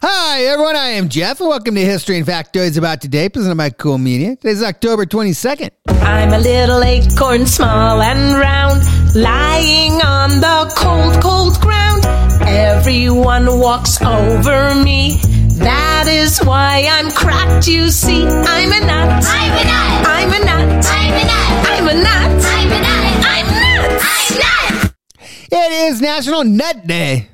Hi, everyone. I am Jeff, and welcome to History and Factoids About Today, presented by Cool Media. Today's October 22nd. I'm a little acorn, small and round, lying on the cold, cold ground. Everyone walks over me. That is why I'm cracked, you see. I'm a nut. I'm a nut. I'm a nut. I'm a nut. I'm a nut. I'm a nut. I'm nuts. I'm nuts. It is National Nut Day.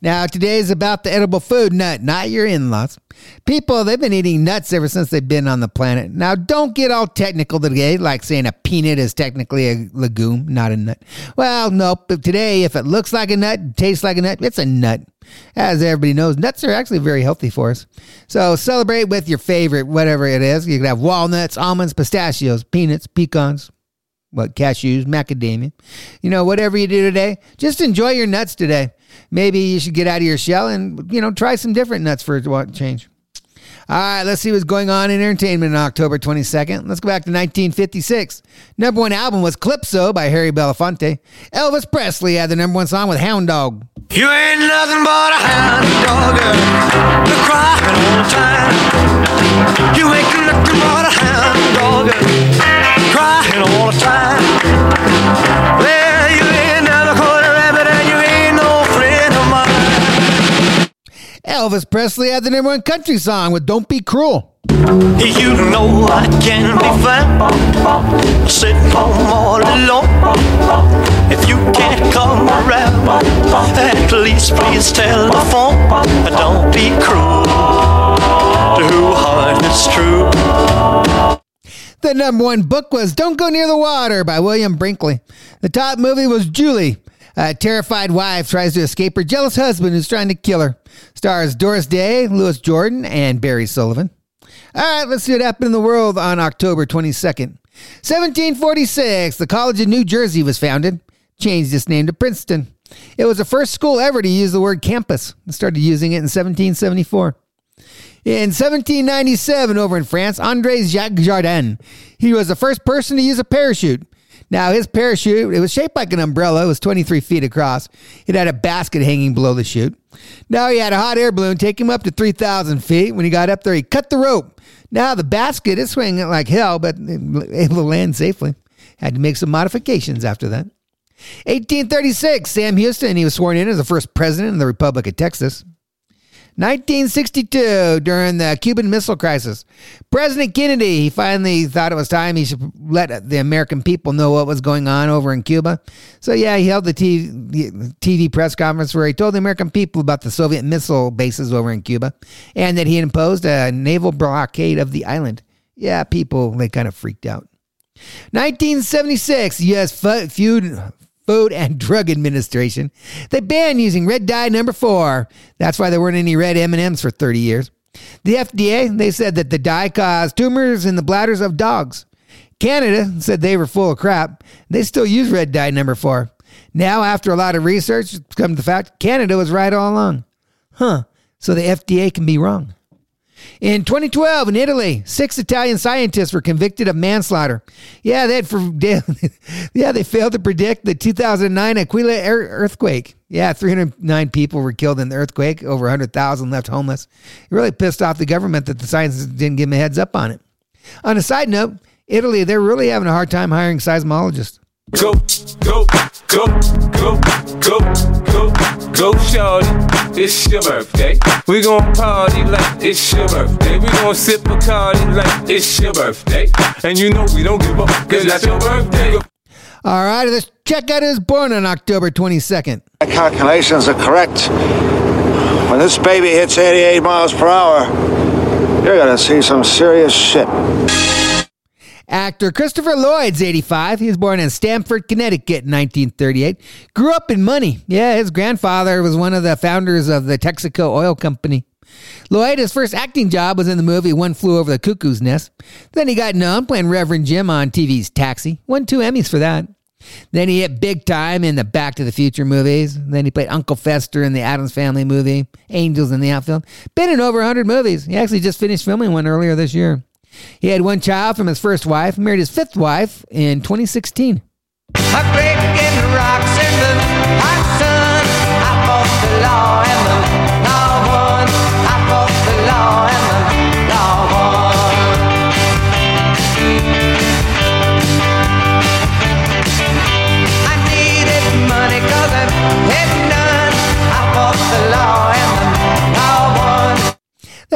Now, today is about the edible food nut, not your in laws. People, they've been eating nuts ever since they've been on the planet. Now, don't get all technical today, like saying a peanut is technically a legume, not a nut. Well, nope. But today, if it looks like a nut, tastes like a nut, it's a nut. As everybody knows, nuts are actually very healthy for us. So celebrate with your favorite, whatever it is. You can have walnuts, almonds, pistachios, peanuts, pecans, what cashews, macadamia. You know, whatever you do today, just enjoy your nuts today. Maybe you should get out of your shell and you know try some different nuts for a change. All right, let's see what's going on in entertainment on October 22nd. Let's go back to 1956. Number one album was Calypso by Harry Belafonte. Elvis Presley had the number one song with Hound Dog. You ain't nothing but a hound dog, Elvis Presley had the number one country song with Don't Be Cruel. You know I can be found sitting home all alone. If you can't come around, at least please tell the phone. Don't be cruel to who heart is true. The number one book was Don't Go Near the Water by William Brinkley. The top movie was Julie. A terrified wife tries to escape her jealous husband who's trying to kill her. Stars Doris Day, Louis Jourdan, and Barry Sullivan. All right, let's see what happened in the world on October 22nd. 1746, the College of New Jersey was founded, changed its name to Princeton. It was the first school ever to use the word campus. It started using it in 1774. In 1797, over in France, André Jacques Jardin, he was the first person to use a parachute. Now, his parachute, it was shaped like an umbrella. It was 23 feet across. It had a basket hanging below the chute. Now, he had a hot air balloon take him up to 3,000 feet. When he got up there, he cut the rope. Now, the basket is swinging like hell, but able to land safely. Had to make some modifications after that. 1836, Sam Houston, he was sworn in as the first president of the Republic of Texas. 1962, during the Cuban Missile Crisis, President Kennedy, he finally thought it was time he should let the American people know what was going on over in Cuba. So, yeah, he held the TV, TV press conference where he told the American people about the Soviet missile bases over in Cuba and that he imposed a naval blockade of the island. Yeah, people, they kind of freaked out. 1976, U.S. Food, Food and Drug Administration. They banned using red dye number four. That's why there weren't any red M&Ms for 30 years. The FDA, they said that the dye caused tumors in the bladders of dogs. Canada said they were full of crap. They still use red dye number four. Now, after a lot of research, come to the fact Canada was right all along. Huh. So the FDA can be wrong. In 2012, in Italy, six Italian scientists were convicted of manslaughter. Yeah, they for, yeah they failed to predict the 2009 Aquila earthquake. Yeah, 309 people were killed in the earthquake, over 100,000 left homeless. It really pissed off the government that the scientists didn't give them a heads up on it. On a side note, Italy, they're really having a hard time hiring seismologists. Go, go, go, go, go, go, go, shorty. It's your birthday. We gon' party like it's your birthday. We gon' sip a party like it's your birthday. And you know we don't give up, cause that's your birthday. All right, let's check out who's born on October 22nd. My calculations are correct. When this baby hits 88 miles per hour, You're gonna see some serious shit. Actor Christopher Lloyd's 85. He was born in Stamford, Connecticut in 1938. Grew up in money. Yeah, his grandfather was one of the founders of the Texaco Oil Company. Lloyd, his first acting job was in the movie One Flew Over the Cuckoo's Nest. Then he got known playing Reverend Jim on TV's Taxi. Won two Emmys for that. Then he hit big time in the Back to the Future movies. Then he played Uncle Fester in the Addams Family movie, Angels in the Outfield. Been in over 100 movies. He actually just finished filming one earlier this year. He had one child from his first wife, married his fifth wife in 2016.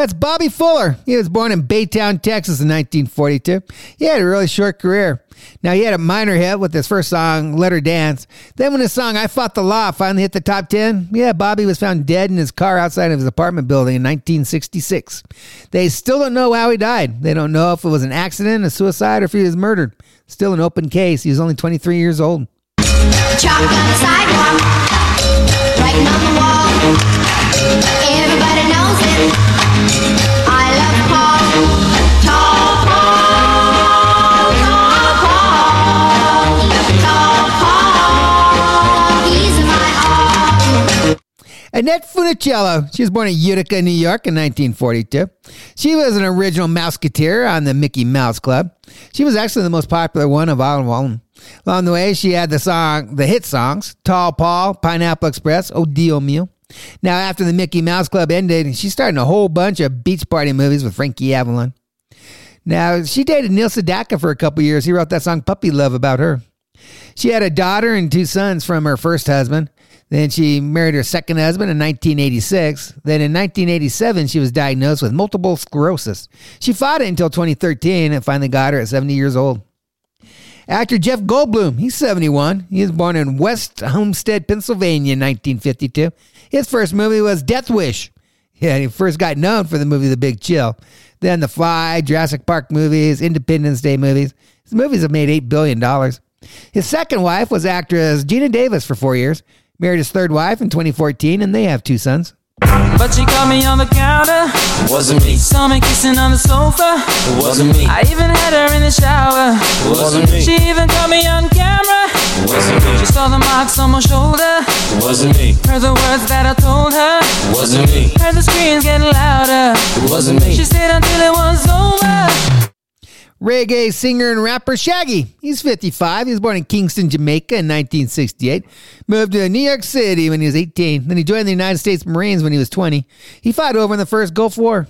That's Bobby Fuller. He was born in Baytown, Texas in 1942. He had a really short career. Now, he had a minor hit with his first song, Let Her Dance. Then, when his song, I Fought the Law, finally hit the top 10, yeah, Bobby was found dead in his car outside of his apartment building in 1966. They still don't know how he died. They don't know if it was an accident, a suicide, or if he was murdered. Still an open case. He was only 23 years old. Chalk on the sidewalk, writing on the wall. Everybody knows Annette Funicello. She was born in Utica, New York in 1942. She was an original Mouseketeer on the Mickey Mouse Club. She was actually the most popular one of all of them. Along the way, she had the song, the hit songs, Tall Paul, Pineapple Express, Oh Dio oh Mio. Now, after the Mickey Mouse Club ended, she's starting a whole bunch of beach party movies with Frankie Avalon. Now, she dated Neil Sedaka for a couple years. He wrote that song Puppy Love about her. She had a daughter and two sons from her first husband. Then she married her second husband in 1986. Then in 1987, she was diagnosed with multiple sclerosis. She fought it until 2013 and finally got her at 70 years old. Actor Jeff Goldblum, he's 71. He was born in West Homestead, Pennsylvania in 1952. His first movie was Death Wish. Yeah, he first got known for the movie The Big Chill. Then The Fly, Jurassic Park movies, Independence Day movies. His movies have made $8 billion. His second wife was actress Geena Davis for four years. Married his third wife in 2014, and they have two sons. But she caught me on the counter. It wasn't me. Saw me kissing on the sofa. It wasn't me. I even had her in the shower. It wasn't me. She even caught me on camera. Saw on my shoulder. It wasn't me. Heard the words that I told her. It wasn't me. Heard the screams getting louder. It wasn't me. She stayed until it was over. Reggae singer and rapper Shaggy. He's 55. He was born in Kingston, Jamaica in 1968. Moved to New York City when he was 18. Then he joined the United States Marines when he was 20. He fought over in the first Gulf War.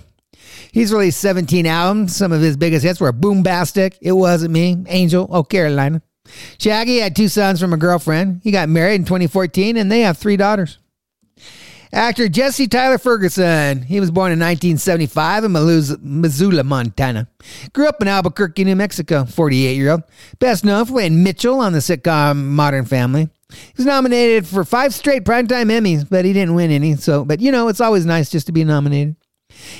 He's released 17 albums. Some of his biggest hits were Boombastic, It Wasn't Me, Angel, Oh Carolina. Shaggy had two sons from a girlfriend. He got married in 2014 and they have three daughters. Actor Jesse Tyler Ferguson. He was born in 1975 in Missoula, Montana. Grew up in Albuquerque, New Mexico. 48 year old. Best known for playing Mitchell on the sitcom Modern Family. He was nominated for five straight primetime Emmys, but he didn't win any. So, but you know, it's always nice just to be nominated.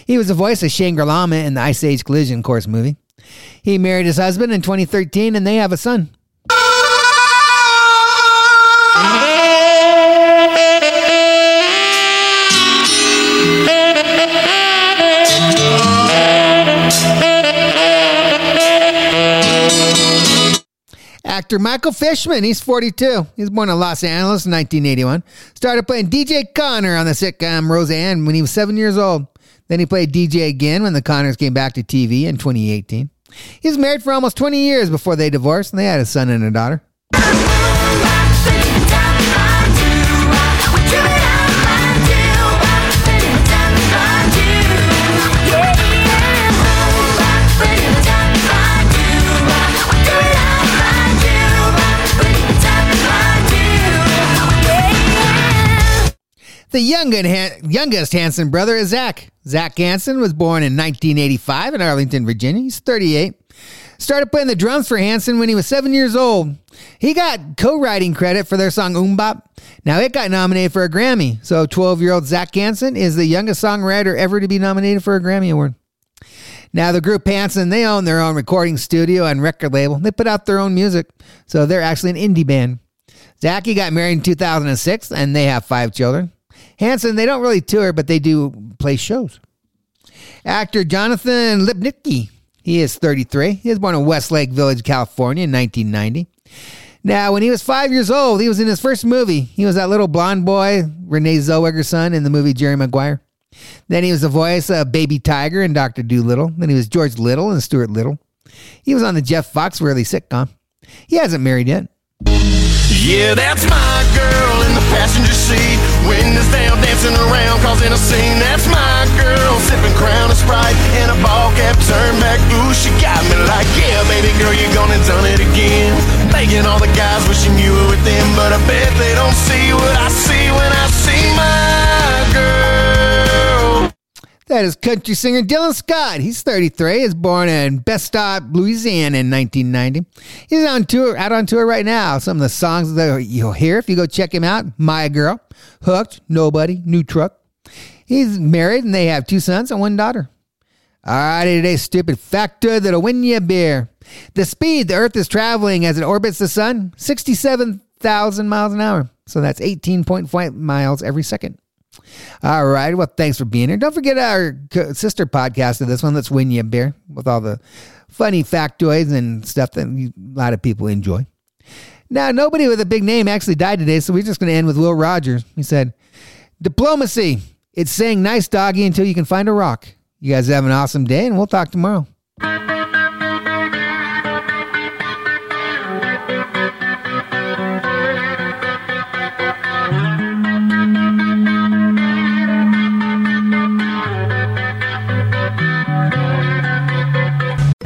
He was the voice of Shangri-La in the Ice Age Collision Course movie. He married his husband in 2013, and they have a son. Actor Michael Fishman, he's 42. He was born in Los Angeles in 1981. Started playing DJ Connor on the sitcom Roseanne when he was seven years old. Then he played DJ again when the Connors came back to TV in 2018. He was married for almost 20 years before they divorced, and they had a son and a daughter. The youngest Hanson brother is Zach. Zach Hanson was born in 1985 in Arlington, Virginia. He's 38. Started playing the drums for Hanson when he was seven years old. He got co-writing credit for their song MMMBop. Now it got nominated for a Grammy. So 12-year-old Zach Hanson is the youngest songwriter ever to be nominated for a Grammy Award. Now, the group Hanson, they own their own recording studio and record label. They put out their own music, so they're actually an indie band. Zachy got married in 2006, and they have five children. Hanson, they don't really tour, but they do play shows. Actor Jonathan Lipnicki, he is 33. He was born in Westlake Village, California in 1990. Now, when he was five years old, he was in his first movie. He was that little blonde boy, Renee Zellweger's son, in the movie Jerry Maguire. Then he was the voice of Baby Tiger in Dr. Dolittle. Then he was George Little and Stuart Little. He was on the Jeff Foxworthy sitcom. He hasn't married yet. Yeah, that's my girl in the passenger seat. Windows down, dancing around, causing a scene. That's my girl, sipping Crown and Sprite in a ball cap, turn back. Ooh, she got me like, yeah, baby girl, you're gonna done it again. Making all the guys wishing you were with them, but I bet they don't see what I see when I see girl. That is country singer Dylan Scott. He's 33. He was born in Bastrop, Louisiana in 1990. He's on tour, out on tour right now. Some of the songs that you'll hear if you go check him out My Girl, Hooked, Nobody, New Truck. He's married and they have two sons and one daughter. All righty, today's stupid factor that'll win you a beer. The speed the Earth is traveling as it orbits the sun, 67,000 miles an hour. So that's 18.5 miles every second. All right. Well, thanks for being here. Don't forget our sister podcast of this one. Let's win you a beer with all the funny factoids and stuff that a lot of people enjoy. Now, nobody with a big name actually died today, so we're just going to end with Will Rogers. He said, Diplomacy. It's saying nice doggy until you can find a rock. You guys have an awesome day, and we'll talk tomorrow.